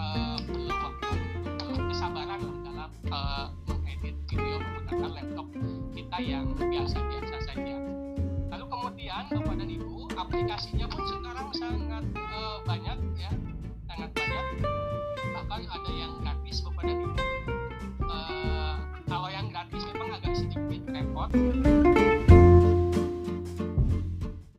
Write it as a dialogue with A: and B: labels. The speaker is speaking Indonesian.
A: Eh, waktu perlu kesabaran dalam uh, mengedit video menggunakan laptop kita yang biasa-biasa saja. Lalu kemudian bapak dan ibu aplikasinya pun sekarang sangat uh, banyak ya sangat banyak. Bahkan ada yang gratis bapak dan ibu. Uh, kalau yang gratis memang agak sedikit repot.